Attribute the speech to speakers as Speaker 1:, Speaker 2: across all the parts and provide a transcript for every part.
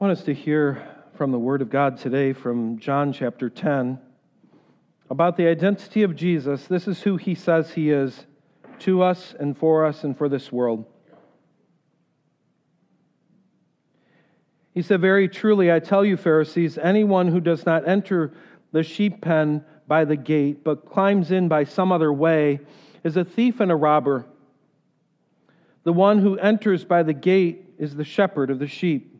Speaker 1: I want us to hear from the Word of God today from John chapter 10 about the identity of Jesus. This is who he says he is to us and for us and for this world. He said, Very truly, I tell you, Pharisees, anyone who does not enter the sheep pen by the gate, but climbs in by some other way, is a thief and a robber. The one who enters by the gate is the shepherd of the sheep.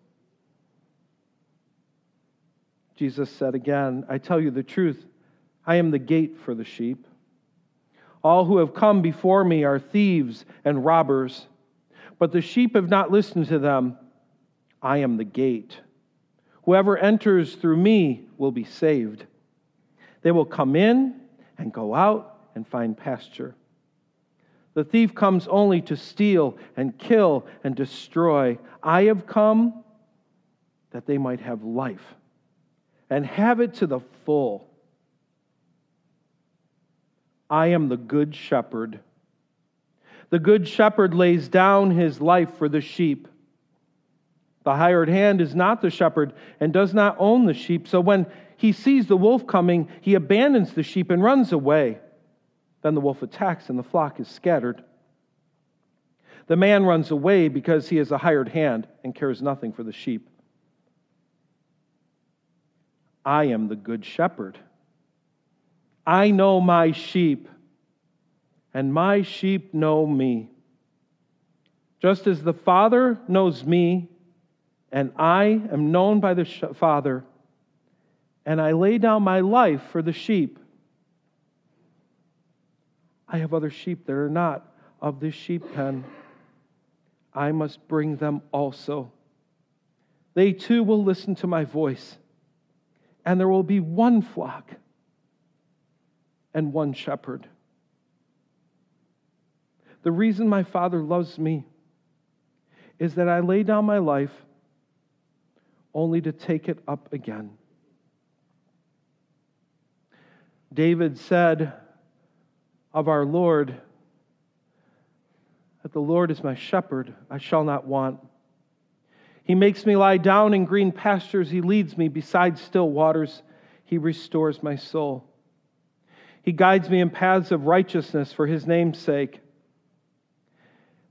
Speaker 1: Jesus said again, I tell you the truth, I am the gate for the sheep. All who have come before me are thieves and robbers, but the sheep have not listened to them. I am the gate. Whoever enters through me will be saved. They will come in and go out and find pasture. The thief comes only to steal and kill and destroy. I have come that they might have life and have it to the full. I am the good shepherd. The good shepherd lays down his life for the sheep. The hired hand is not the shepherd and does not own the sheep. So when he sees the wolf coming, he abandons the sheep and runs away. Then the wolf attacks and the flock is scattered. The man runs away because he is a hired hand and cares nothing for the sheep. I am the good shepherd. I know my sheep, and my sheep know me. Just as the Father knows me, and I am known by the Father, and I lay down my life for the sheep. I have other sheep that are not of this sheep pen. I must bring them also. They too will listen to my voice, and there will be one flock and one shepherd. The reason my Father loves me is that I lay down my life only to take it up again. David said of our Lord that the Lord is my shepherd, I shall not want. He makes me lie down in green pastures, He leads me beside still waters, He restores my soul. He guides me in paths of righteousness for His name's sake.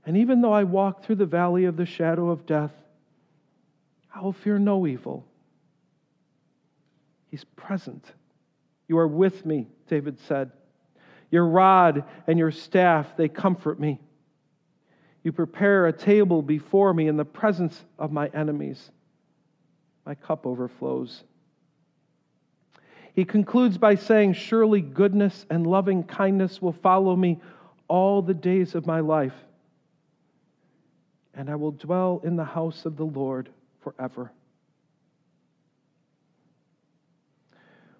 Speaker 1: And even though I walk through the valley of the shadow of death, I will fear no evil. He's present. You are with me, David said. Your rod and your staff, they comfort me. You prepare a table before me in the presence of my enemies. My cup overflows. He concludes by saying, Surely goodness and loving kindness will follow me all the days of my life, and I will dwell in the house of the Lord forever.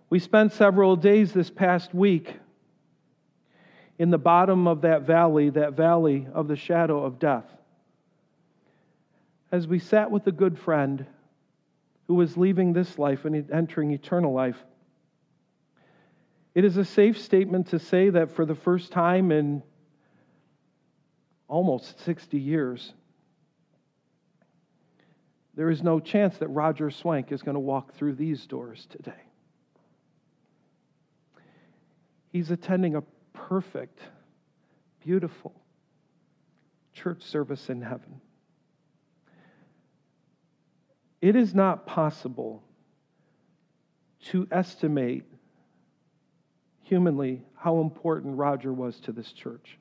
Speaker 1: We spent several days this past week in the bottom of that valley, that valley of the shadow of death. As we sat with a good friend who was leaving this life and entering eternal life, it is a safe statement to say that for the first time in almost 60 years, there is no chance that Roger Swank is going to walk through these doors today. He's attending a perfect, beautiful church service in heaven. It is not possible to estimate humanly how important Roger was to this church.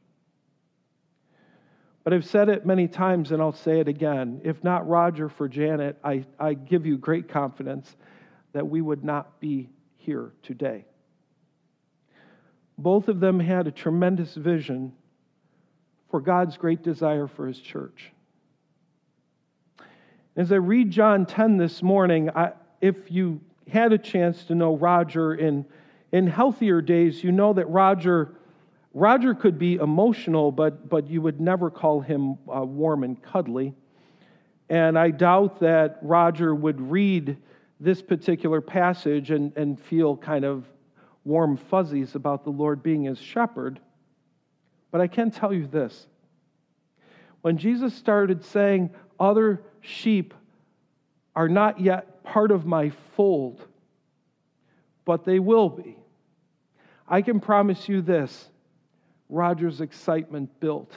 Speaker 1: But I've said it many times and I'll say it again. If not Roger for Janet, I, I give you great confidence that we would not be here today. Both of them had a tremendous vision for God's great desire for his church. As I read John 10 this morning, I, if you had a chance to know Roger in, in healthier days, you know that Roger, Roger could be emotional, but, but you would never call him uh, warm and cuddly. And I doubt that Roger would read this particular passage and, and feel kind of warm fuzzies about the Lord being his shepherd. But I can tell you this when Jesus started saying, Other sheep are not yet part of my fold, but they will be, I can promise you this Roger's excitement built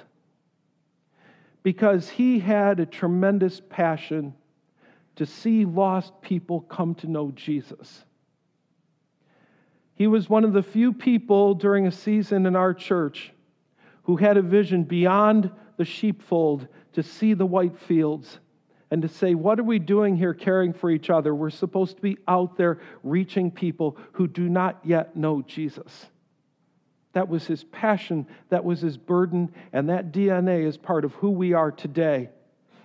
Speaker 1: because he had a tremendous passion to see lost people come to know Jesus. He was one of the few people during a season in our church who had a vision beyond the sheepfold to see the white fields and to say, What are we doing here caring for each other? We're supposed to be out there reaching people who do not yet know Jesus. That was his passion, that was his burden, and that DNA is part of who we are today.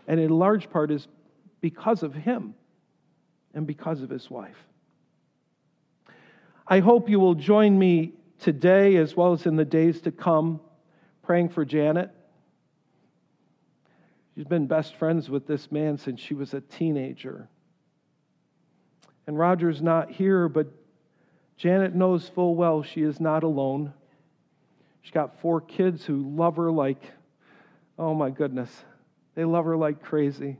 Speaker 1: And in large part is because of him and because of his wife. I hope you will join me today as well as in the days to come praying for Janet. She's been best friends with this man since she was a teenager. And Roger's not here, but Janet knows full well she is not alone. She's got four kids who love her like, oh my goodness, they love her like crazy.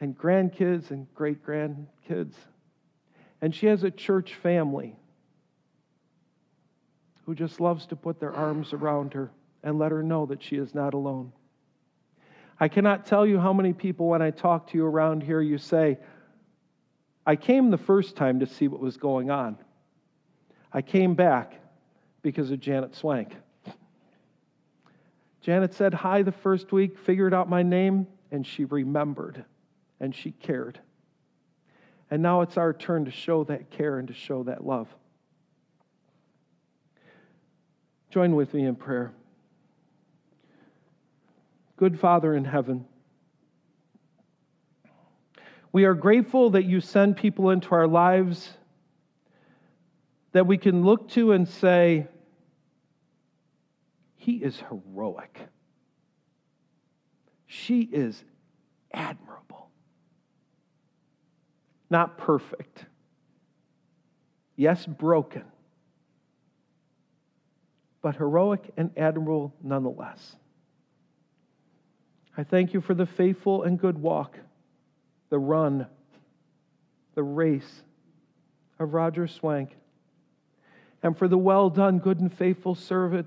Speaker 1: And grandkids and great grandkids. And she has a church family who just loves to put their arms around her and let her know that she is not alone. I cannot tell you how many people, when I talk to you around here, you say, I came the first time to see what was going on. I came back because of Janet Swank. Janet said hi the first week, figured out my name, and she remembered and she cared. And now it's our turn to show that care and to show that love. Join with me in prayer. Good Father in heaven, we are grateful that you send people into our lives that we can look to and say, He is heroic. She is admirable. Not perfect. Yes, broken but heroic and admirable nonetheless. I thank you for the faithful and good walk, the run, the race of Roger Swank, and for the well done, good and faithful servant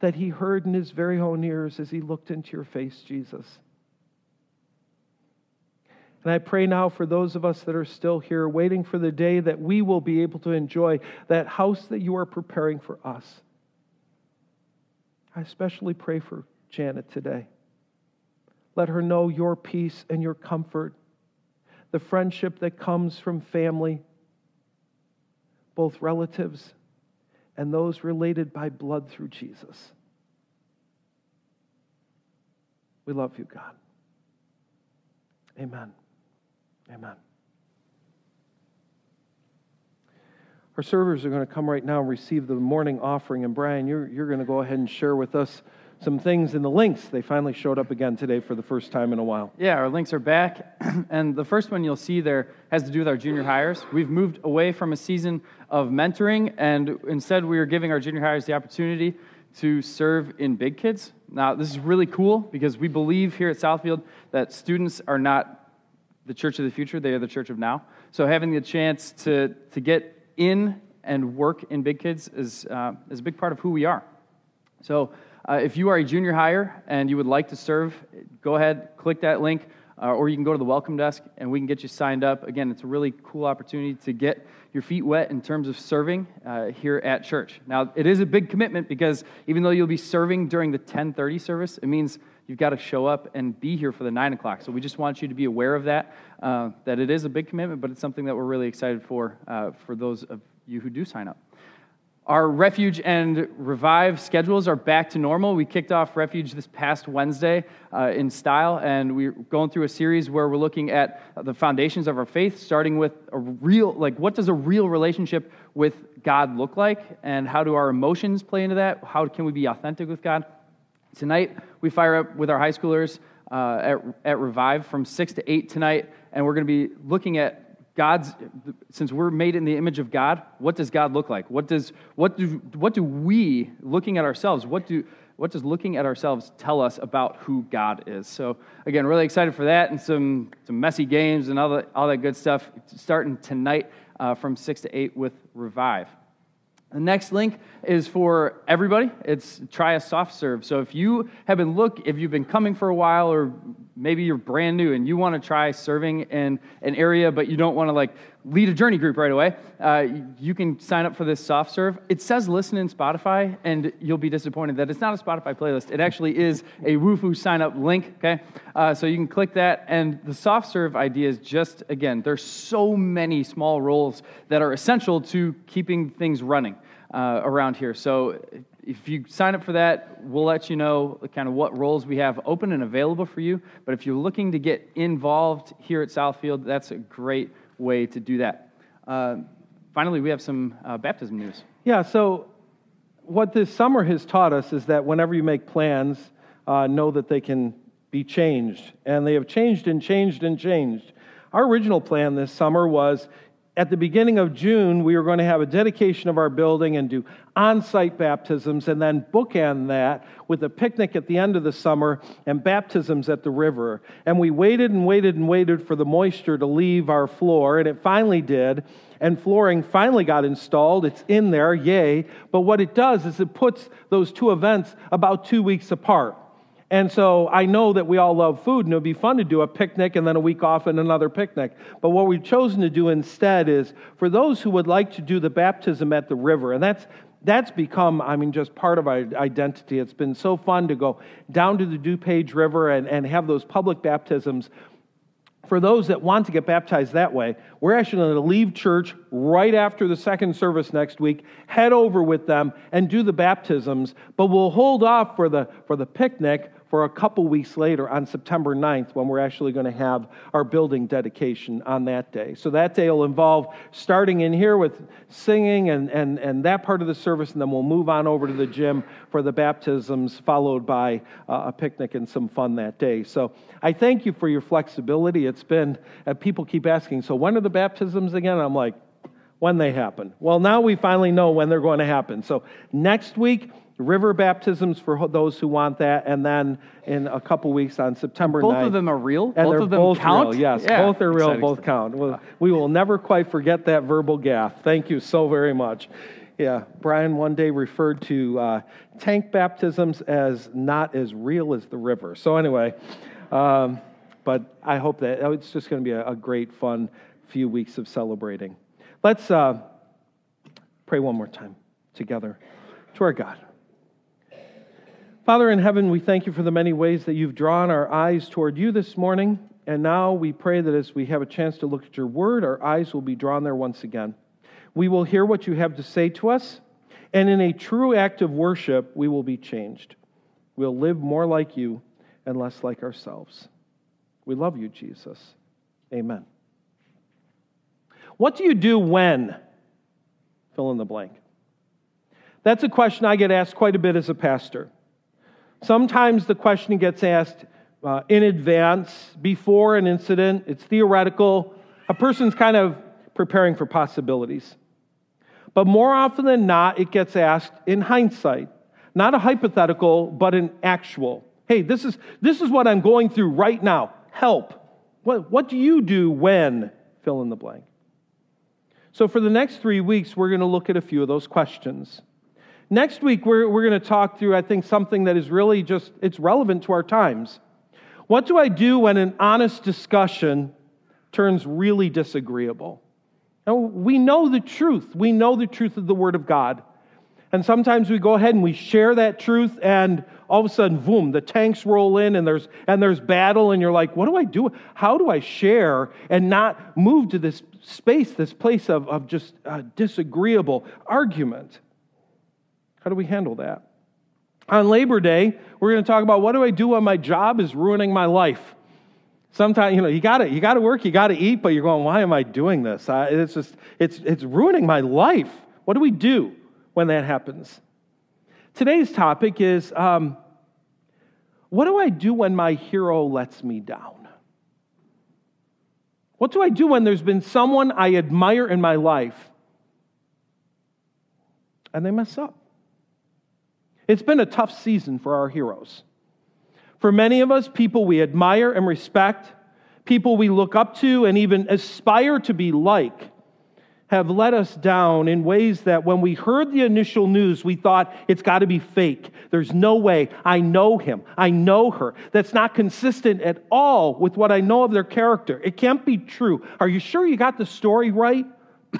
Speaker 1: that he heard in his very own ears as he looked into your face, Jesus. And I pray now for those of us that are still here, waiting for the day that we will be able to enjoy that house that you are preparing for us. I especially pray for Janet today. Let her know your peace and your comfort, the friendship that comes from family, both relatives and those related by blood through Jesus. We love you, God. Amen. Amen. Our servers are going to come right now and receive the morning offering. And Brian, you're, you're going to go ahead and share with us some things in the links. They finally showed up again today for the first time in a while.
Speaker 2: Yeah, our links are back. and the first one you'll see there has to do with our junior highers. We've moved away from a season of mentoring, and instead we are giving our junior highers the opportunity to serve in Big Kids. Now, this is really cool because we believe here at Southfield that students are not the church of the future, they are the church of now. So having the chance to, to get in and work in Big Kids is, uh, is a big part of who we are. So uh, if you are a junior higher and you would like to serve, go ahead, click that link, uh, or you can go to the welcome desk and we can get you signed up. Again, it's a really cool opportunity to get your feet wet in terms of serving uh, here at church. Now, it is a big commitment because even though you'll be serving during the 1030 service, it means you've got to show up and be here for the 9 o'clock. So we just want you to be aware of that, uh, that it is a big commitment, but it's something that we're really excited for, uh, for those of you who do sign up. Our Refuge and Revive schedules are back to normal. We kicked off Refuge this past Wednesday uh, in style, and we're going through a series where we're looking at the foundations of our faith, starting with a real, like, what does a real relationship with God look like, and how do our emotions play into that? How can we be authentic with God? Tonight, we fire up with our high schoolers uh, at, at Revive from 6 to 8 tonight, and we're going to be looking at God's, since we're made in the image of God, what does God look like? What, does, what, do, what do we, looking at ourselves, what, do, what does looking at ourselves tell us about who God is? So, again, really excited for that and some, some messy games and all, the, all that good stuff starting tonight uh, from 6 to 8 with Revive. The next link is for everybody. It's try a soft serve. So if you have been look, if you've been coming for a while, or maybe you're brand new and you want to try serving in an area, but you don't want to like lead a journey group right away, uh, you can sign up for this soft serve. It says listen in Spotify, and you'll be disappointed that it's not a Spotify playlist. It actually is a Wufoo sign up link. Okay, uh, so you can click that, and the soft serve idea is just again, there's so many small roles that are essential to keeping things running uh, around here. So if you sign up for that, we'll let you know kind of what roles we have open and available for you. But if you're looking to get involved here at Southfield, that's a great way to do that. Uh, finally, we have some uh, baptism news.
Speaker 1: Yeah, so what this summer has taught us is that whenever you make plans, uh, know that they can be changed. And they have changed and changed and changed. Our original plan this summer was at the beginning of June, we were going to have a dedication of our building and do on site baptisms, and then bookend that with a picnic at the end of the summer and baptisms at the river. And we waited and waited and waited for the moisture to leave our floor, and it finally did. And flooring finally got installed. It's in there, yay. But what it does is it puts those two events about two weeks apart. And so I know that we all love food, and it would be fun to do a picnic and then a week off and another picnic. But what we've chosen to do instead is for those who would like to do the baptism at the river, and that's that's become, I mean, just part of our identity. It's been so fun to go down to the DuPage River and, and have those public baptisms. For those that want to get baptized that way, we're actually going to leave church right after the second service next week, head over with them and do the baptisms, but we'll hold off for the, for the picnic for a couple weeks later on September 9th when we're actually going to have our building dedication on that day. So that day will involve starting in here with singing and, and, and that part of the service, and then we'll move on over to the gym for the baptisms, followed by uh, a picnic and some fun that day. So I thank you for your flexibility. It's been, uh, people keep asking, so when are the baptisms again? I'm like, when they happen. Well, now we finally know when they're going to happen. So next week, river baptisms for those who want that, and then in a couple weeks on September
Speaker 2: both
Speaker 1: 9th.
Speaker 2: of them are real.
Speaker 1: And
Speaker 2: both
Speaker 1: they're
Speaker 2: of them
Speaker 1: both
Speaker 2: count.
Speaker 1: Real. Yes,
Speaker 2: yeah.
Speaker 1: both are real.
Speaker 2: Exciting
Speaker 1: both
Speaker 2: stuff.
Speaker 1: count. Well, we will never quite forget that verbal gaff. Thank you so very much. Yeah, Brian one day referred to uh, tank baptisms as not as real as the river. So anyway, um, but I hope that oh, it's just going to be a, a, great, fun few weeks of celebrating. Let's uh, pray one more time together to our God. Father in heaven, we thank you for the many ways that you've drawn our eyes toward you this morning. And now we pray that as we have a chance to look at your word, our eyes will be drawn there once again. We will hear what you have to say to us, and in a true act of worship, we will be changed. We'll live more like you and less like ourselves. We love you, Jesus. Amen. What do you do when? Fill in the blank. That's a question I get asked quite a bit as a pastor. Sometimes the question gets asked uh, in advance, before an incident. It's theoretical. A person's kind of preparing for possibilities. But more often than not, it gets asked in hindsight. Not a hypothetical, but an actual. Hey, this is, this is what I'm going through right now. Help. What, what do you do when? Fill in the blank. So, for the next three weeks, we're going to look at a few of those questions. Next week, we're, we're going to talk through, I think, something that is really just, it's relevant to our times. What do I do when an honest discussion turns really disagreeable? Now, we know the truth. We know the truth of the Word of God. And sometimes we go ahead and we share that truth, and all of a sudden, boom, the tanks roll in and there's, and there's battle, and you're like, what do I do? How do I share and not move to this space, this place of, of just disagreeable argument? How do we handle that? On Labor Day, we're going to talk about what do I do when my job is ruining my life? Sometimes, you know, you got you got to work, you got to eat, but you're going, why am I doing this? I, it's just, it's, it's ruining my life. What do we do when that happens? Today's topic is um, what do I do when my hero lets me down? What do I do when there's been someone I admire in my life and they mess up? It's been a tough season for our heroes. For many of us, people we admire and respect, people we look up to and even aspire to be like, have let us down in ways that when we heard the initial news, we thought it's got to be fake. There's no way. I know him. I know her. That's not consistent at all with what I know of their character. It can't be true. Are you sure you got the story right?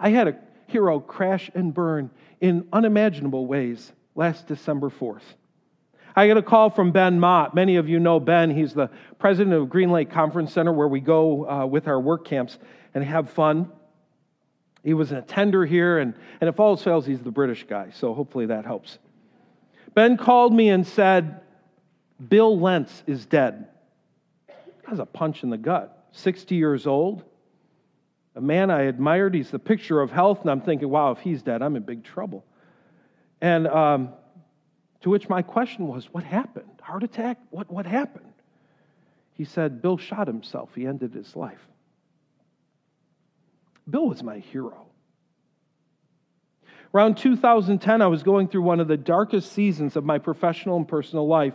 Speaker 1: I had a hero crash and burn in unimaginable ways last December 4th. I got a call from Ben Mott. Many of you know Ben. He's the president of Green Lake Conference Center, where we go uh, with our work camps and have fun. He was an attender here, and, and if all fails, he's the British guy, so hopefully that helps. Ben called me and said, Bill Lentz is dead. That was a punch in the gut. 60 years old, a man I admired. He's the picture of health, and I'm thinking, wow, if he's dead, I'm in big trouble. And um, to which my question was, what happened? Heart attack? What, what happened? He said, Bill shot himself. He ended his life. Bill was my hero. Around 2010, I was going through one of the darkest seasons of my professional and personal life.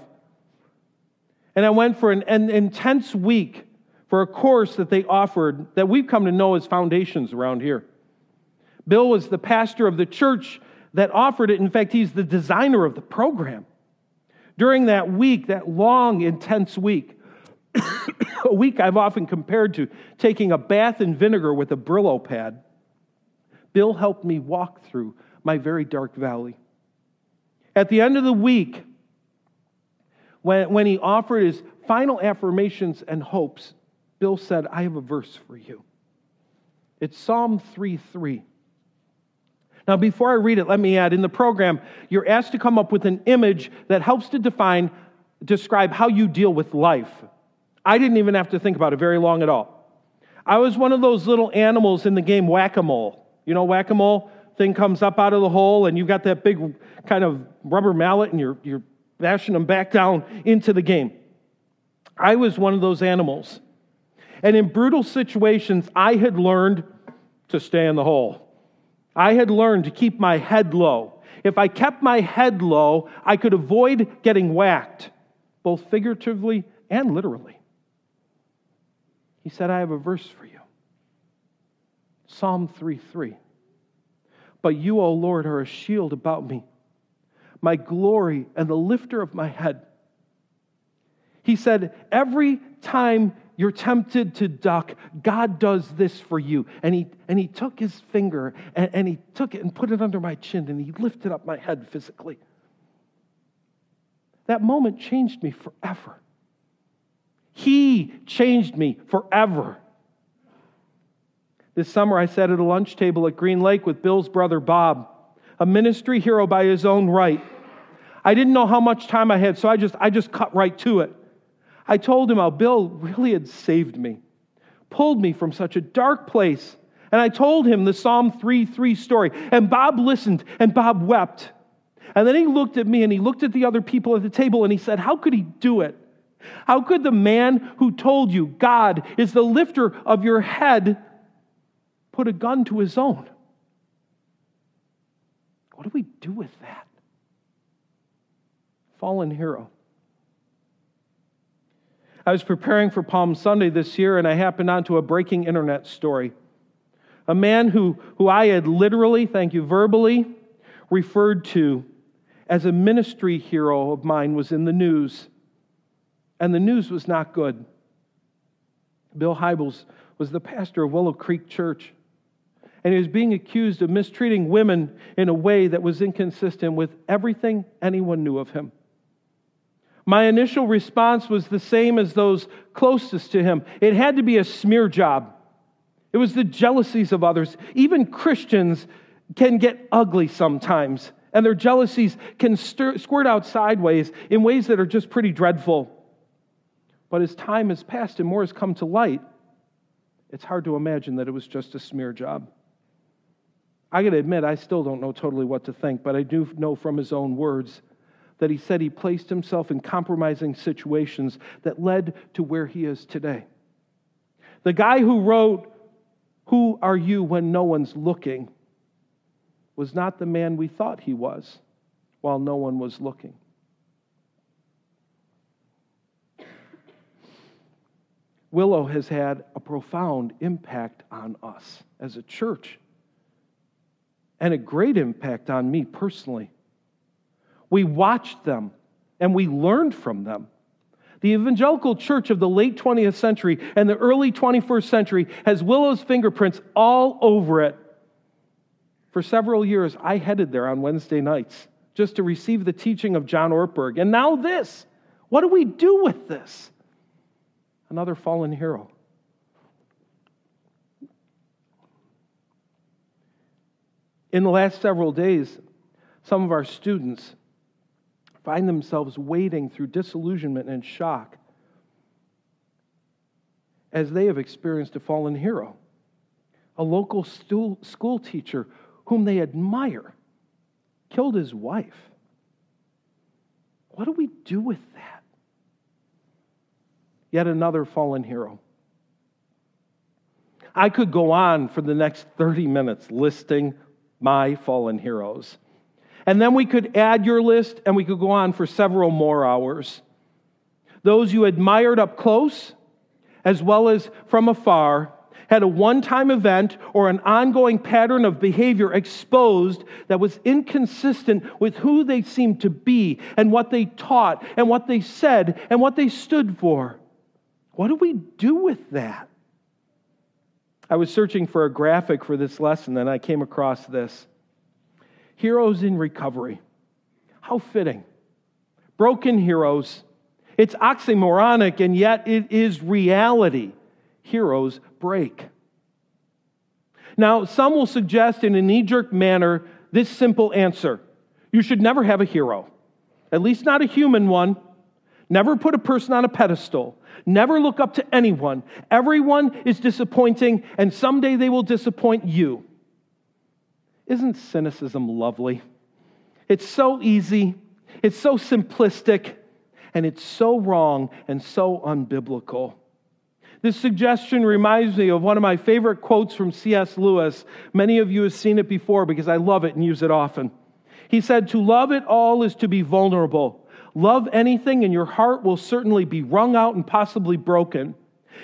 Speaker 1: And I went for an, an intense week for a course that they offered that we've come to know as foundations around here. Bill was the pastor of the church that offered it. In fact, he's the designer of the program. During that week, that long, intense week, a week I've often compared to taking a bath in vinegar with a Brillo pad. Bill helped me walk through my very dark valley. At the end of the week, when, when he offered his final affirmations and hopes, Bill said, I have a verse for you. It's Psalm 3 3. Now, before I read it, let me add in the program, you're asked to come up with an image that helps to define, describe how you deal with life. I didn't even have to think about it very long at all. I was one of those little animals in the game whack a mole. You know, whack a mole thing comes up out of the hole, and you've got that big kind of rubber mallet, and you're, you're bashing them back down into the game. I was one of those animals. And in brutal situations, I had learned to stay in the hole. I had learned to keep my head low. If I kept my head low, I could avoid getting whacked, both figuratively and literally. He said, I have a verse for you Psalm 3 3. But you, O Lord, are a shield about me, my glory and the lifter of my head. He said, Every time you're tempted to duck, God does this for you. And he, and he took his finger and, and he took it and put it under my chin and he lifted up my head physically. That moment changed me forever. He changed me forever. This summer, I sat at a lunch table at Green Lake with Bill's brother Bob, a ministry hero by his own right. I didn't know how much time I had, so I just, I just cut right to it. I told him how Bill really had saved me, pulled me from such a dark place. And I told him the Psalm 3 3 story. And Bob listened and Bob wept. And then he looked at me and he looked at the other people at the table and he said, How could he do it? How could the man who told you God is the lifter of your head put a gun to his own? What do we do with that? Fallen hero. I was preparing for Palm Sunday this year and I happened onto a breaking internet story. A man who, who I had literally, thank you, verbally referred to as a ministry hero of mine was in the news and the news was not good. Bill Hybels was the pastor of Willow Creek Church, and he was being accused of mistreating women in a way that was inconsistent with everything anyone knew of him. My initial response was the same as those closest to him it had to be a smear job. It was the jealousies of others. Even Christians can get ugly sometimes, and their jealousies can stir, squirt out sideways in ways that are just pretty dreadful. But as time has passed and more has come to light, it's hard to imagine that it was just a smear job. I got to admit, I still don't know totally what to think, but I do know from his own words that he said he placed himself in compromising situations that led to where he is today. The guy who wrote, Who are you when no one's looking? was not the man we thought he was while no one was looking. Willow has had a profound impact on us as a church and a great impact on me personally. We watched them and we learned from them. The evangelical church of the late 20th century and the early 21st century has Willow's fingerprints all over it. For several years, I headed there on Wednesday nights just to receive the teaching of John Ortberg. And now this. What do we do with this? Another fallen hero. In the last several days, some of our students find themselves wading through disillusionment and shock as they have experienced a fallen hero. A local school teacher whom they admire killed his wife. What do we do with that? Yet another fallen hero. I could go on for the next 30 minutes listing my fallen heroes. And then we could add your list and we could go on for several more hours. Those you admired up close, as well as from afar, had a one time event or an ongoing pattern of behavior exposed that was inconsistent with who they seemed to be and what they taught and what they said and what they stood for. What do we do with that? I was searching for a graphic for this lesson and I came across this Heroes in Recovery. How fitting. Broken heroes. It's oxymoronic, and yet it is reality. Heroes break. Now, some will suggest in a knee jerk manner this simple answer you should never have a hero, at least not a human one. Never put a person on a pedestal. Never look up to anyone. Everyone is disappointing, and someday they will disappoint you. Isn't cynicism lovely? It's so easy, it's so simplistic, and it's so wrong and so unbiblical. This suggestion reminds me of one of my favorite quotes from C.S. Lewis. Many of you have seen it before because I love it and use it often. He said, To love it all is to be vulnerable. Love anything, and your heart will certainly be wrung out and possibly broken.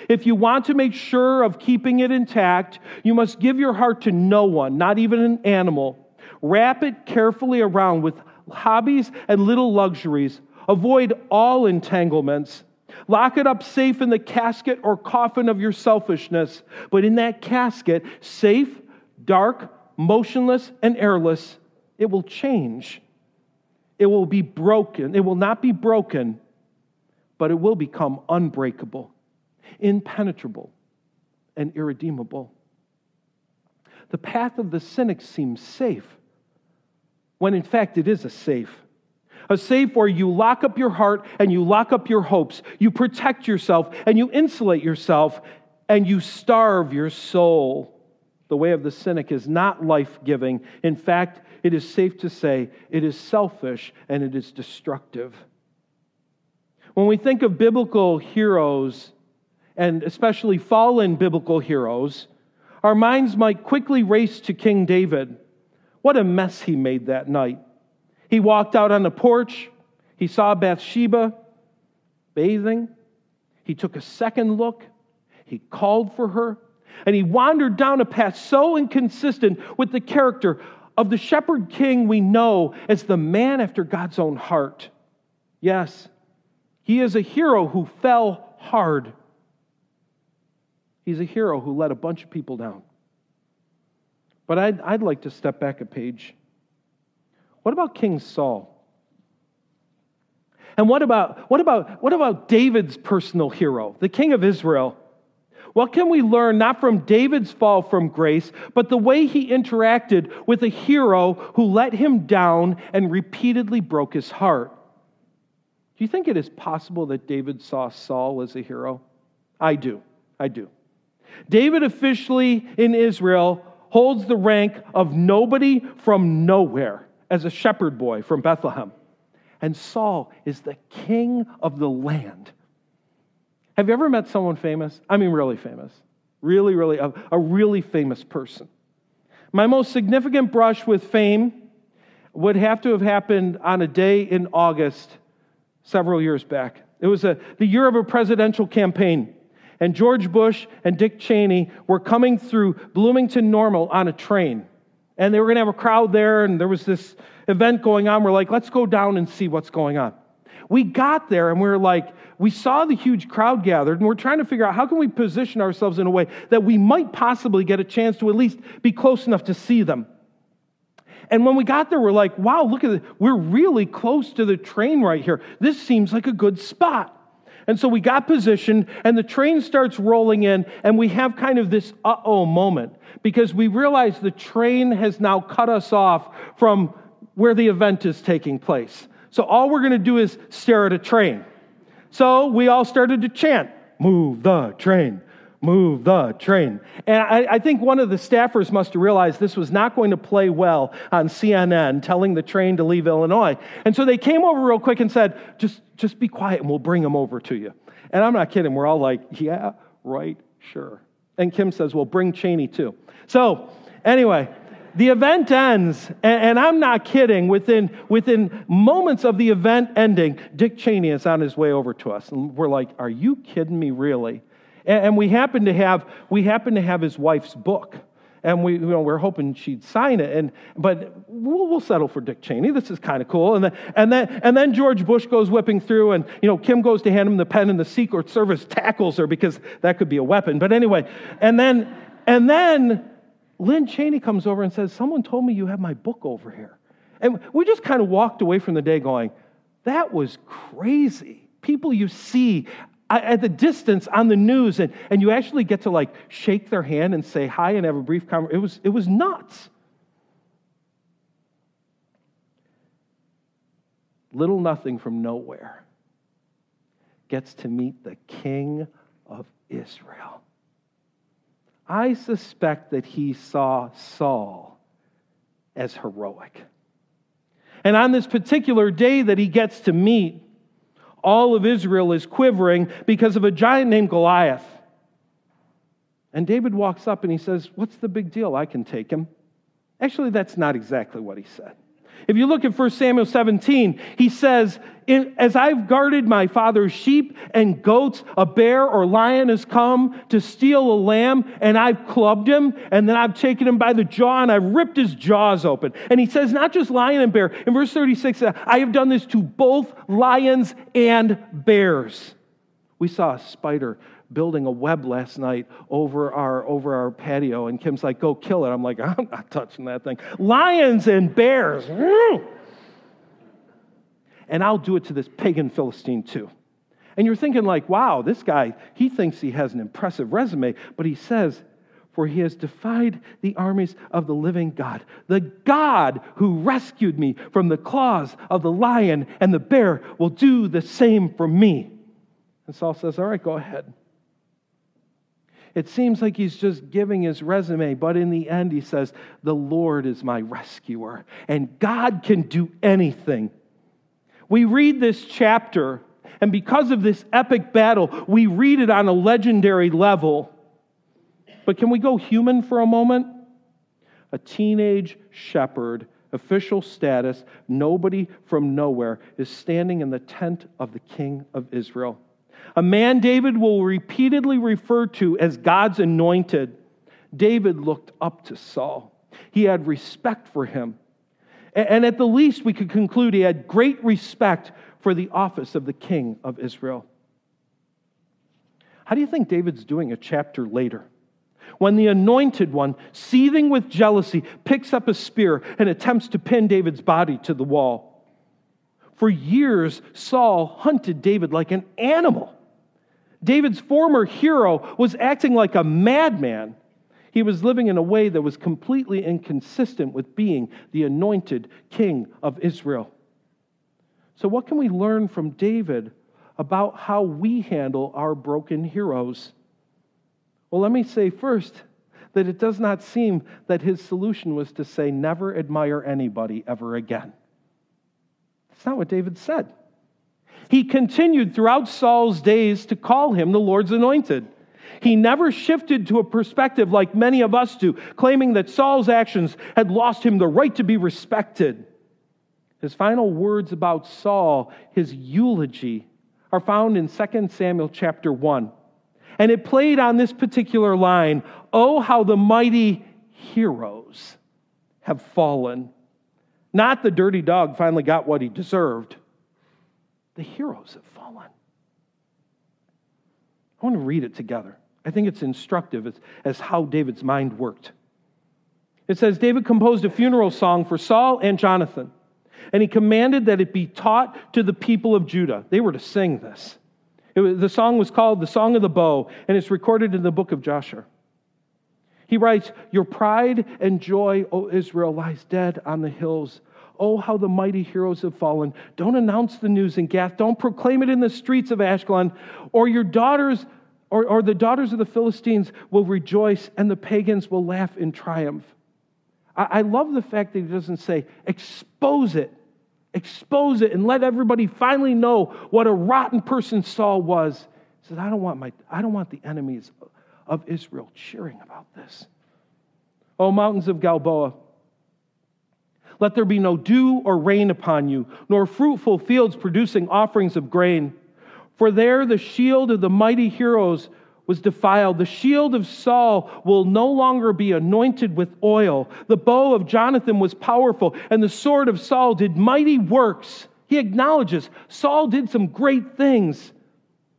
Speaker 1: If you want to make sure of keeping it intact, you must give your heart to no one, not even an animal. Wrap it carefully around with hobbies and little luxuries. Avoid all entanglements. Lock it up safe in the casket or coffin of your selfishness. But in that casket, safe, dark, motionless, and airless, it will change. It will be broken. It will not be broken, but it will become unbreakable, impenetrable, and irredeemable. The path of the cynic seems safe, when in fact it is a safe a safe where you lock up your heart and you lock up your hopes. You protect yourself and you insulate yourself and you starve your soul. The way of the cynic is not life giving. In fact, it is safe to say it is selfish and it is destructive. When we think of biblical heroes, and especially fallen biblical heroes, our minds might quickly race to King David. What a mess he made that night. He walked out on the porch. He saw Bathsheba bathing. He took a second look. He called for her. And he wandered down a path so inconsistent with the character of the shepherd king we know as the man after God's own heart. Yes, he is a hero who fell hard. He's a hero who let a bunch of people down. But I'd, I'd like to step back a page what about King Saul? And what about, what about, what about David's personal hero, the king of Israel? What can we learn not from David's fall from grace, but the way he interacted with a hero who let him down and repeatedly broke his heart? Do you think it is possible that David saw Saul as a hero? I do. I do. David officially in Israel holds the rank of nobody from nowhere as a shepherd boy from Bethlehem. And Saul is the king of the land. Have you ever met someone famous? I mean, really famous. Really, really, a, a really famous person. My most significant brush with fame would have to have happened on a day in August several years back. It was a, the year of a presidential campaign, and George Bush and Dick Cheney were coming through Bloomington Normal on a train. And they were going to have a crowd there, and there was this event going on. We're like, let's go down and see what's going on. We got there, and we were like, we saw the huge crowd gathered, and we're trying to figure out how can we position ourselves in a way that we might possibly get a chance to at least be close enough to see them. And when we got there, we're like, wow, look at this. We're really close to the train right here. This seems like a good spot. And so we got positioned, and the train starts rolling in, and we have kind of this uh oh moment because we realize the train has now cut us off from where the event is taking place. So all we're going to do is stare at a train. So we all started to chant, Move the train, move the train. And I, I, think one of the staffers must have realized this was not going to play well on CNN, telling the train to leave Illinois. And so they came over real quick and said, Just, just be quiet and we'll bring them over to you. And I'm not kidding. We're all like, Yeah, right, sure. And Kim says, Well, bring Cheney too. So, anyway, the event ends, and, I'm not kidding. Within, within moments of the event ending, Dick Cheney is on his way over to us. And we're like, Are you kidding me, really? And, we happen to have we happen to have his wife's book. And we, you know, we're hoping she'd sign it. And, but we'll, we'll settle for Dick Cheney. This is kind of cool. And then, and, then, and then George Bush goes whipping through, and you know, Kim goes to hand him the pen, and the Secret Service tackles her because that could be a weapon. But anyway, and then, and then Lynn Cheney comes over and says, Someone told me you have my book over here. And we just kind of walked away from the day going, That was crazy. People you see at the distance on the news, and, and you actually get to like shake their hand and say hi and have a brief conversation. It was, it was nuts. Little nothing from nowhere gets to meet the king of Israel. I suspect that he saw Saul as heroic. And on this particular day that he gets to meet, all of Israel is quivering because of a giant named Goliath. And David walks up and he says, What's the big deal? I can take him. Actually, that's not exactly what he said. If you look at 1 Samuel 17, he says, As I've guarded my father's sheep and goats, a bear or lion has come to steal a lamb, and I've clubbed him, and then I've taken him by the jaw and I've ripped his jaws open. And he says, Not just lion and bear. In verse 36, uh, I have done this to both lions and bears. We saw a spider building a web last night over our over our patio and kim's like go kill it i'm like i'm not touching that thing lions and bears and i'll do it to this pagan philistine too and you're thinking like wow this guy he thinks he has an impressive resume but he says for he has defied the armies of the living God. The God who rescued me from the claws of the lion and the bear will do the same for me. And Saul says, All right, go ahead. It seems like he's just giving his resume, but in the end, he says, The Lord is my rescuer, and God can do anything. We read this chapter, and because of this epic battle, we read it on a legendary level. But can we go human for a moment? A teenage shepherd, official status, nobody from nowhere, is standing in the tent of the king of Israel a man David will repeatedly refer to as God's anointed, David looked up to Saul. He had respect for him. And at the least, we could conclude he had great respect for the office of the king of Israel. How do you think David's doing a chapter later? When the anointed one, seething with jealousy, picks up a spear and attempts to pin David's body to the wall. For years, Saul hunted David like an animal. David's former hero was acting like a madman. He was living in a way that was completely inconsistent with being the anointed king of Israel. So, what can we learn from David about how we handle our broken heroes? Well, let me say first that it does not seem that his solution was to say, never admire anybody ever again. That's not what David said. He continued throughout Saul's days to call him the Lord's anointed. He never shifted to a perspective like many of us do, claiming that Saul's actions had lost him the right to be respected. His final words about Saul, his eulogy, are found in 2 Samuel chapter 1. And it played on this particular line Oh, how the mighty heroes have fallen. Not the dirty dog finally got what he deserved. The heroes have fallen. I want to read it together. I think it's instructive as, as how David's mind worked. It says David composed a funeral song for Saul and Jonathan, and he commanded that it be taught to the people of Judah. They were to sing this. Was, the song was called the Song of the Bow, and it's recorded in the book of Jashar. He writes, Your pride and joy, O Israel, lies dead on the hills. Oh, how the mighty heroes have fallen. Don't announce the news in Gath. Don't proclaim it in the streets of Ashkelon, or your daughters, or, or the daughters of the Philistines will rejoice, and the pagans will laugh in triumph. I, I love the fact that he doesn't say, expose it expose it and let everybody finally know what a rotten person Saul was. He says, I don't want, my, I don't want the enemies of Israel cheering about this. Oh, mountains of Gilboa, let there be no dew or rain upon you, nor fruitful fields producing offerings of grain. For there the shield of the mighty heroes was defiled. The shield of Saul will no longer be anointed with oil. The bow of Jonathan was powerful, and the sword of Saul did mighty works. He acknowledges Saul did some great things.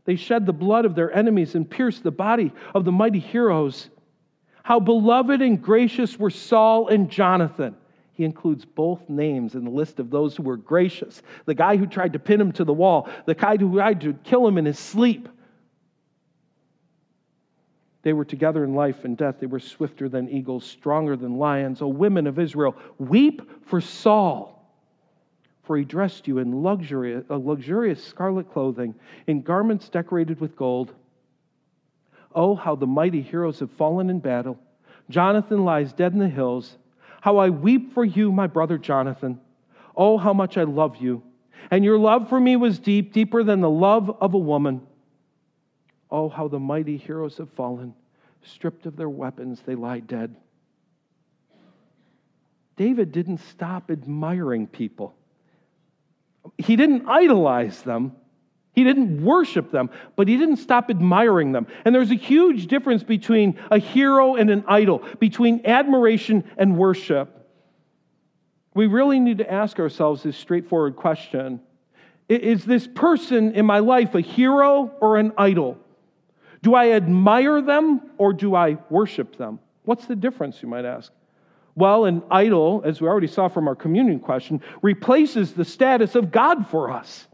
Speaker 1: They shed the blood of their enemies and pierced the body of the mighty heroes. How beloved and gracious were Saul and Jonathan. He includes both names in the list of those who were gracious. The guy who tried to pin him to the wall, the guy who tried to kill him in his sleep. They were together in life and death. They were swifter than eagles, stronger than lions. O women of Israel, weep for Saul, for he dressed you in luxury, a uh, luxurious scarlet clothing, in garments decorated with gold. Oh, how the mighty heroes have fallen in battle. Jonathan lies dead in the hills. How I weep for you, my brother Jonathan. Oh, how much I love you. And your love for me was deep, deeper than the love of a woman. Oh, how the mighty heroes have fallen. Stripped of their weapons, they lie dead. David didn't stop admiring people. He didn't idolize them. He didn't worship them, but he didn't stop admiring them. And there's a huge difference between a hero and an idol, between admiration and worship. We really need to ask ourselves this straightforward question Is this person in my life a hero or an idol? Do I admire them or do I worship them? What's the difference, you might ask? Well, an idol, as we already saw from our communion question, replaces the status of God for us.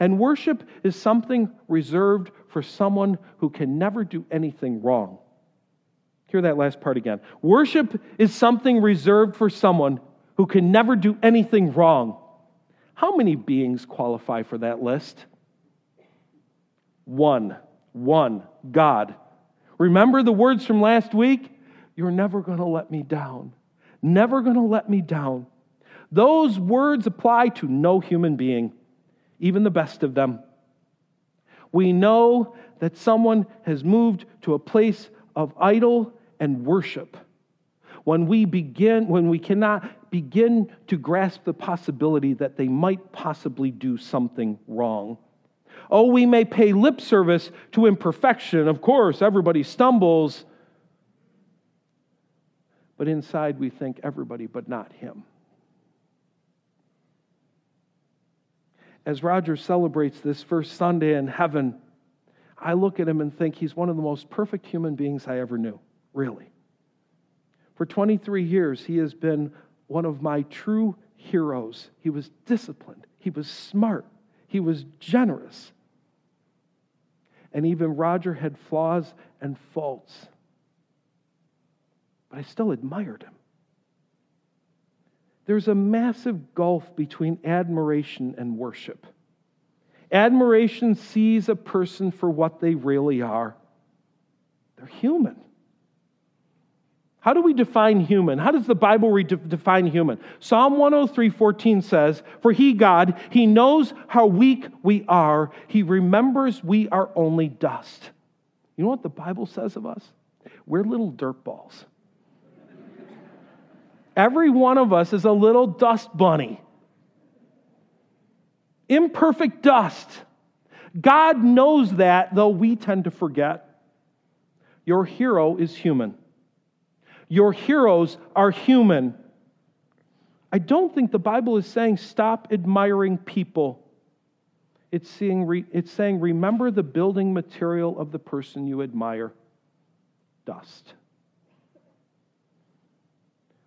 Speaker 1: And worship is something reserved for someone who can never do anything wrong. Hear that last part again. Worship is something reserved for someone who can never do anything wrong. How many beings qualify for that list? One one God. Remember the words from last week? You're never going to let me down. Never going to let me down. Those words apply to no human being, even the best of them. We know that someone has moved to a place of idol and worship. When we begin, when we cannot begin to grasp the possibility that they might possibly do something wrong. Oh, we may pay lip service to imperfection. Of course, everybody stumbles. But inside we think everybody, but not him. As Roger celebrates this first Sunday in heaven, I look at him and think he's one of the most perfect human beings I ever knew, really. For 23 years, he has been one of my true heroes. He was disciplined, he was smart, he was generous. And even Roger had flaws and faults. But I still admired him. There's a massive gulf between admiration and worship. Admiration sees a person for what they really are. They're human. How do we define human? How does the Bible re- define human? Psalm 103:14 says, "For he God, he knows how weak we are. He remembers we are only dust." You know what the Bible says of us? We're little dirt balls. Every one of us is a little dust bunny. Imperfect dust. God knows that, though we tend to forget. Your hero is human. Your heroes are human. I don't think the Bible is saying stop admiring people. It's saying, it's saying remember the building material of the person you admire dust.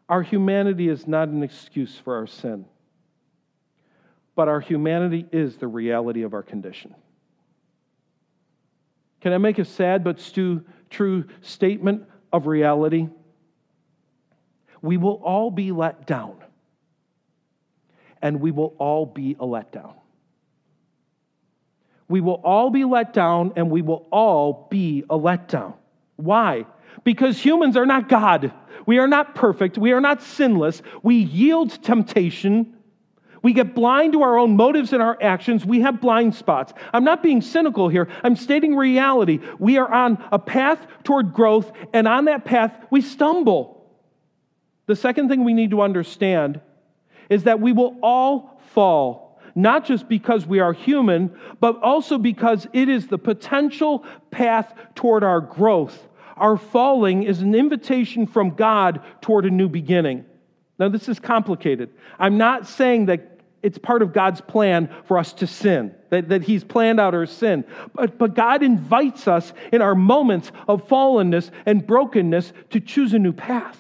Speaker 1: Our humanity is not an excuse for our sin, but our humanity is the reality of our condition. Can I make a sad but true statement of reality? we will all be let down. And we will all be a letdown. We will all be let down and we will all be a letdown. Why? Because humans are not God. We are not perfect. We are not sinless. We yield temptation. We get blind to our own motives and our actions. We have blind spots. I'm not being cynical here. I'm stating reality. We are on a path toward growth, and on that path, we stumble. The second thing we need to understand is that we will all fall, not just because we are human, but also because it is the potential path toward our growth. Our falling is an invitation from God toward a new beginning. Now, this is complicated. I'm not saying that it's part of God's plan for us to sin, that, that He's planned out our sin. But, but God invites us in our moments of fallenness and brokenness to choose a new path.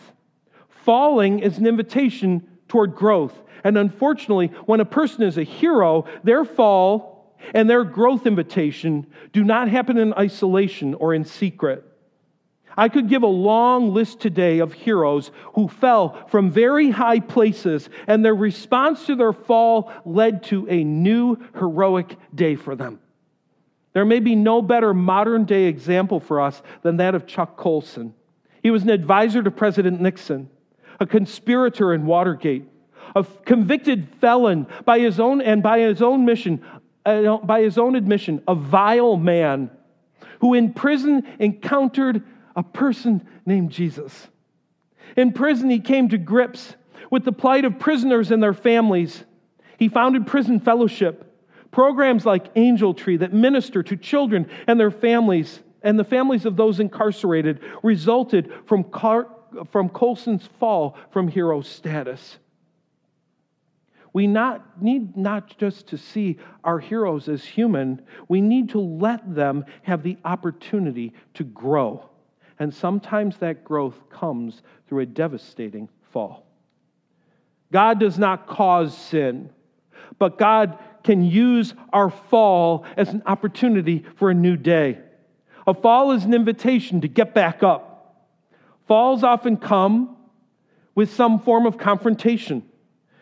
Speaker 1: Falling is an invitation toward growth. And unfortunately, when a person is a hero, their fall and their growth invitation do not happen in isolation or in secret. I could give a long list today of heroes who fell from very high places, and their response to their fall led to a new heroic day for them. There may be no better modern day example for us than that of Chuck Colson. He was an advisor to President Nixon a conspirator in Watergate, a convicted felon by his own and by his own mission, uh, by his own admission, a vile man who in prison encountered a person named Jesus. In prison, he came to grips with the plight of prisoners and their families. He founded Prison Fellowship, programs like Angel Tree that minister to children and their families, and the families of those incarcerated resulted from car- from Colson's fall from hero status. We not, need not just to see our heroes as human, we need to let them have the opportunity to grow. And sometimes that growth comes through a devastating fall. God does not cause sin, but God can use our fall as an opportunity for a new day. A fall is an invitation to get back up Falls often come with some form of confrontation.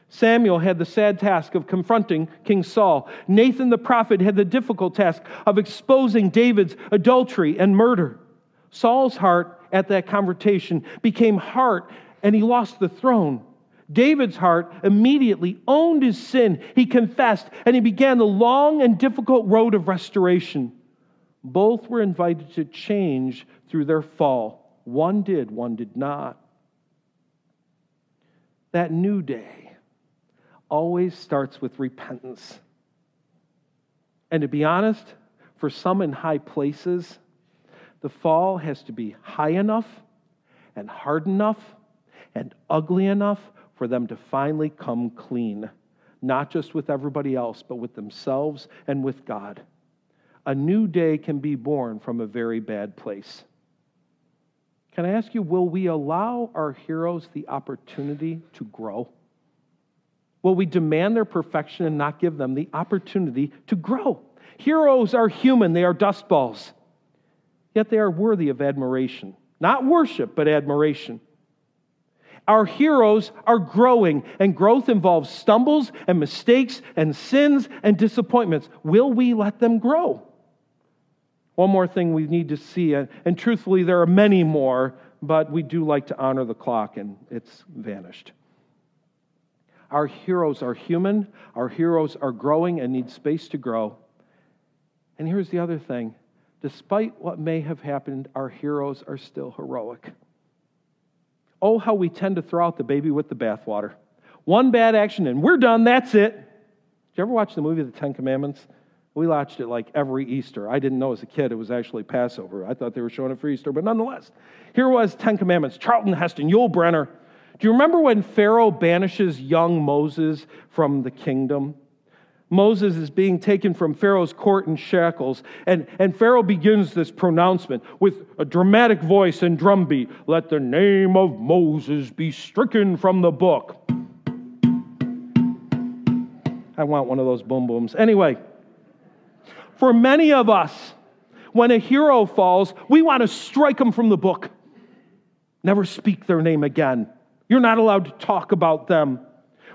Speaker 1: Samuel had the sad task of confronting King Saul. Nathan the prophet had the difficult task of exposing David's adultery and murder. Saul's heart at that confrontation became heart and he lost the throne. David's heart immediately owned his sin. He confessed and he began the long and difficult road of restoration. Both were invited to change through their fall. One did, one did not. That new day always starts with repentance. And to be honest, for some in high places, the fall has to be high enough and hard enough and ugly enough for them to finally come clean, not just with everybody else, but with themselves and with God. A new day can be born from a very bad place. Can I ask you, will we allow our heroes the opportunity to grow? Will we demand their perfection and not give them the opportunity to grow? Heroes are human, they are dust balls. Yet they are worthy of admiration. Not worship, but admiration. Our heroes are growing, and growth involves stumbles and mistakes and sins and disappointments. Will we let them grow? One more thing we need to see, and truthfully, there are many more, but we do like to honor the clock, and it's vanished. Our heroes are human, our heroes are growing and need space to grow. And here's the other thing despite what may have happened, our heroes are still heroic. Oh, how we tend to throw out the baby with the bathwater. One bad action and we're done, that's it. Did you ever watch the movie The Ten Commandments? We watched it like every Easter. I didn't know as a kid it was actually Passover. I thought they were showing it for Easter, but nonetheless, here was Ten Commandments. Charlton Heston, Yul Brynner. Do you remember when Pharaoh banishes young Moses from the kingdom? Moses is being taken from Pharaoh's court in shackles, and, and Pharaoh begins this pronouncement with a dramatic voice and drumbeat Let the name of Moses be stricken from the book. I want one of those boom booms. Anyway, for many of us, when a hero falls, we want to strike them from the book. Never speak their name again. You're not allowed to talk about them.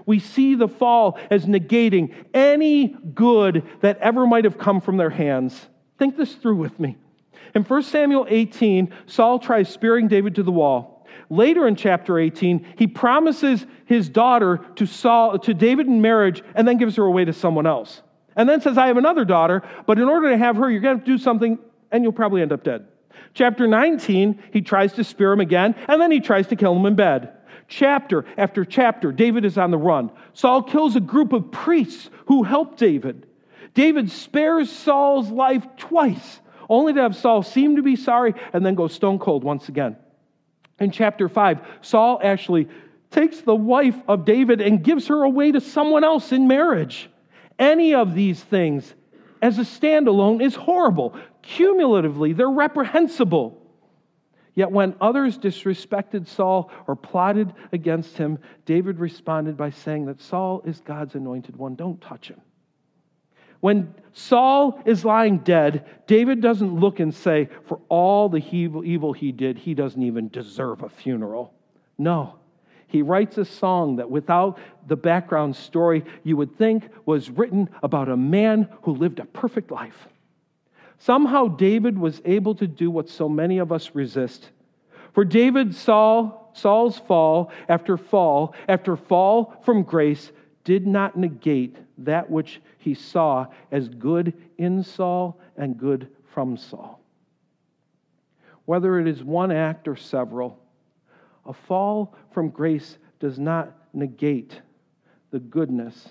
Speaker 1: We see the fall as negating any good that ever might have come from their hands. Think this through with me. In 1 Samuel 18, Saul tries spearing David to the wall. Later in chapter 18, he promises his daughter to Saul to David in marriage and then gives her away to someone else. And then says, I have another daughter, but in order to have her, you're going to, to do something and you'll probably end up dead. Chapter 19, he tries to spear him again, and then he tries to kill him in bed. Chapter after chapter, David is on the run. Saul kills a group of priests who help David. David spares Saul's life twice, only to have Saul seem to be sorry and then go stone cold once again. In chapter 5, Saul actually takes the wife of David and gives her away to someone else in marriage. Any of these things, as a standalone, is horrible. Cumulatively, they're reprehensible. Yet when others disrespected Saul or plotted against him, David responded by saying that Saul is God's anointed one. Don't touch him. When Saul is lying dead, David doesn't look and say, For all the evil he did, he doesn't even deserve a funeral. No. He writes a song that, without the background story, you would think was written about a man who lived a perfect life. Somehow David was able to do what so many of us resist. For David, Saul, Saul's fall after fall after fall from grace did not negate that which he saw as good in Saul and good from Saul. Whether it is one act or several, a fall from grace does not negate the goodness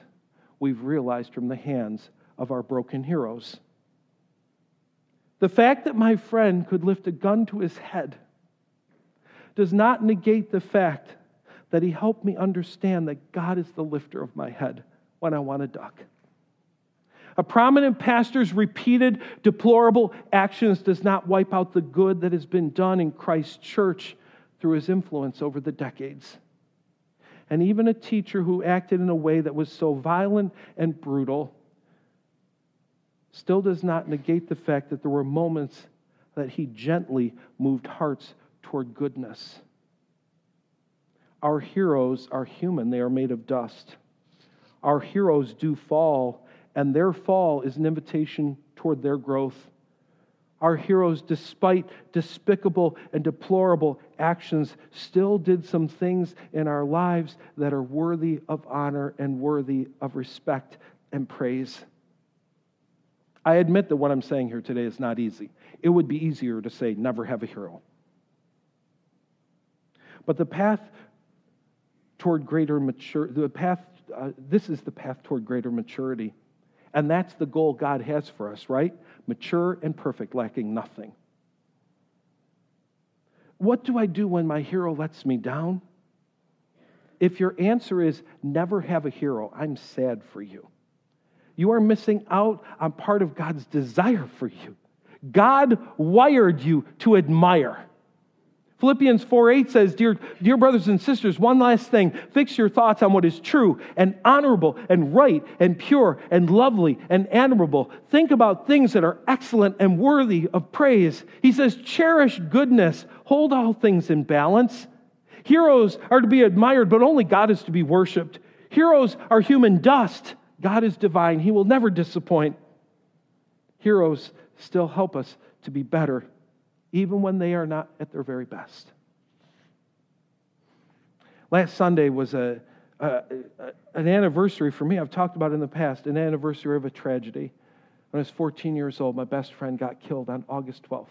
Speaker 1: we've realized from the hands of our broken heroes. The fact that my friend could lift a gun to his head does not negate the fact that he helped me understand that God is the lifter of my head when I want to duck. A prominent pastor's repeated deplorable actions does not wipe out the good that has been done in Christ's church through his influence over the decades. And even a teacher who acted in a way that was so violent and brutal still does not negate the fact that there were moments that he gently moved hearts toward goodness. Our heroes are human, they are made of dust. Our heroes do fall, and their fall is an invitation toward their growth. Our heroes, despite despicable and deplorable actions, still did some things in our lives that are worthy of honor and worthy of respect and praise. I admit that what I'm saying here today is not easy. It would be easier to say, never have a hero. But the path toward greater maturity, the path, uh, this is the path toward greater maturity. And that's the goal God has for us, right? Mature and perfect, lacking nothing. What do I do when my hero lets me down? If your answer is never have a hero, I'm sad for you. You are missing out on part of God's desire for you. God wired you to admire. Philippians 4 8 says, dear, dear brothers and sisters, one last thing. Fix your thoughts on what is true and honorable and right and pure and lovely and admirable. Think about things that are excellent and worthy of praise. He says, cherish goodness, hold all things in balance. Heroes are to be admired, but only God is to be worshiped. Heroes are human dust. God is divine. He will never disappoint. Heroes still help us to be better even when they are not at their very best. Last Sunday was a, a, a, an anniversary for me. I've talked about in the past an anniversary of a tragedy. When I was 14 years old, my best friend got killed on August 12th.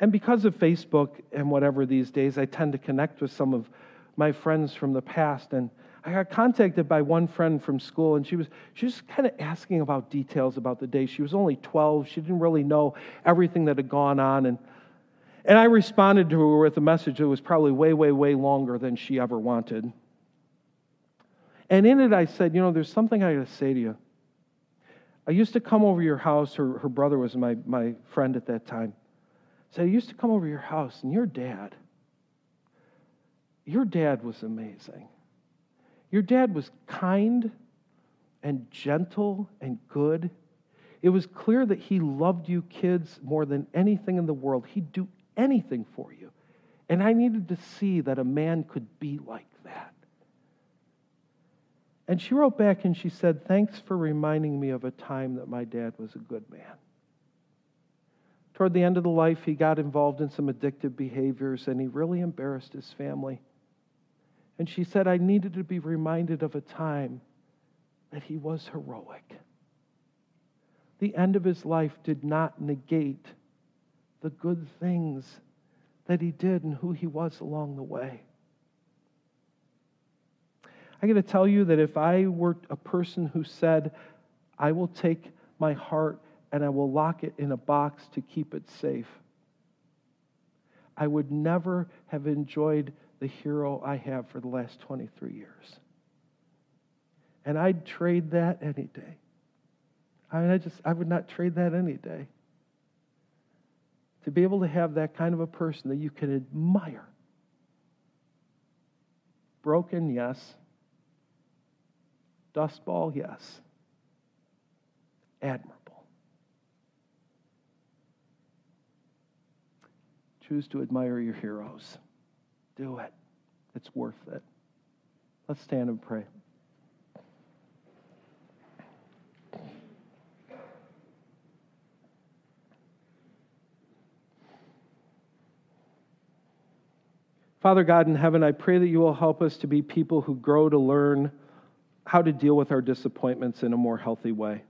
Speaker 1: And because of Facebook and whatever these days, I tend to connect with some of my friends from the past. And I got contacted by one friend from school, and she was she was kind of asking about details about the day. She was only 12. She didn't really know everything that had gone on. And and I responded to her with a message that was probably way, way, way longer than she ever wanted. And in it, I said, You know, there's something I got to say to you. I used to come over your house. Her, her brother was my, my friend at that time. Said, I used to come over your house, and your dad, your dad was amazing. Your dad was kind and gentle and good. It was clear that he loved you kids more than anything in the world. He'd do anything for you. And I needed to see that a man could be like that. And she wrote back and she said, Thanks for reminding me of a time that my dad was a good man. Toward the end of the life, he got involved in some addictive behaviors and he really embarrassed his family. And she said, I needed to be reminded of a time that he was heroic. The end of his life did not negate the good things that he did and who he was along the way. I got to tell you that if I were a person who said, I will take my heart and I will lock it in a box to keep it safe, I would never have enjoyed the hero I have for the last 23 years. And I'd trade that any day. I mean, I just, I would not trade that any day to be able to have that kind of a person that you can admire. Broken, yes. Dustball, yes. Admirable. Choose to admire your heroes. Do it. It's worth it. Let's stand and pray. Father God in heaven, I pray that you will help us to be people who grow to learn how to deal with our disappointments in a more healthy way.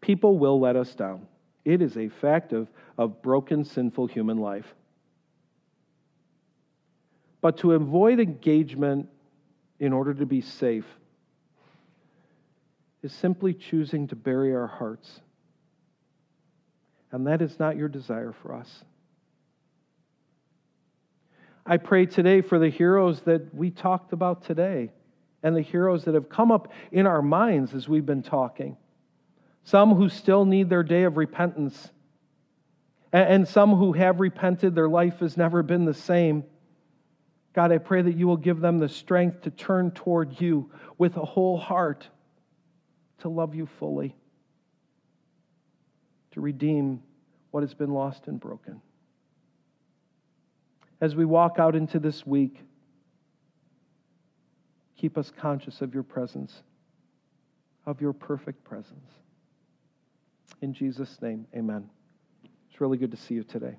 Speaker 1: People will let us down. It is a fact of, of broken, sinful human life. But to avoid engagement in order to be safe is simply choosing to bury our hearts. And that is not your desire for us. I pray today for the heroes that we talked about today and the heroes that have come up in our minds as we've been talking. Some who still need their day of repentance, and some who have repented, their life has never been the same. God, I pray that you will give them the strength to turn toward you with a whole heart, to love you fully, to redeem what has been lost and broken as we walk out into this week, keep us conscious of your presence, of your perfect presence. In Jesus' name, amen. It's really good to see you today.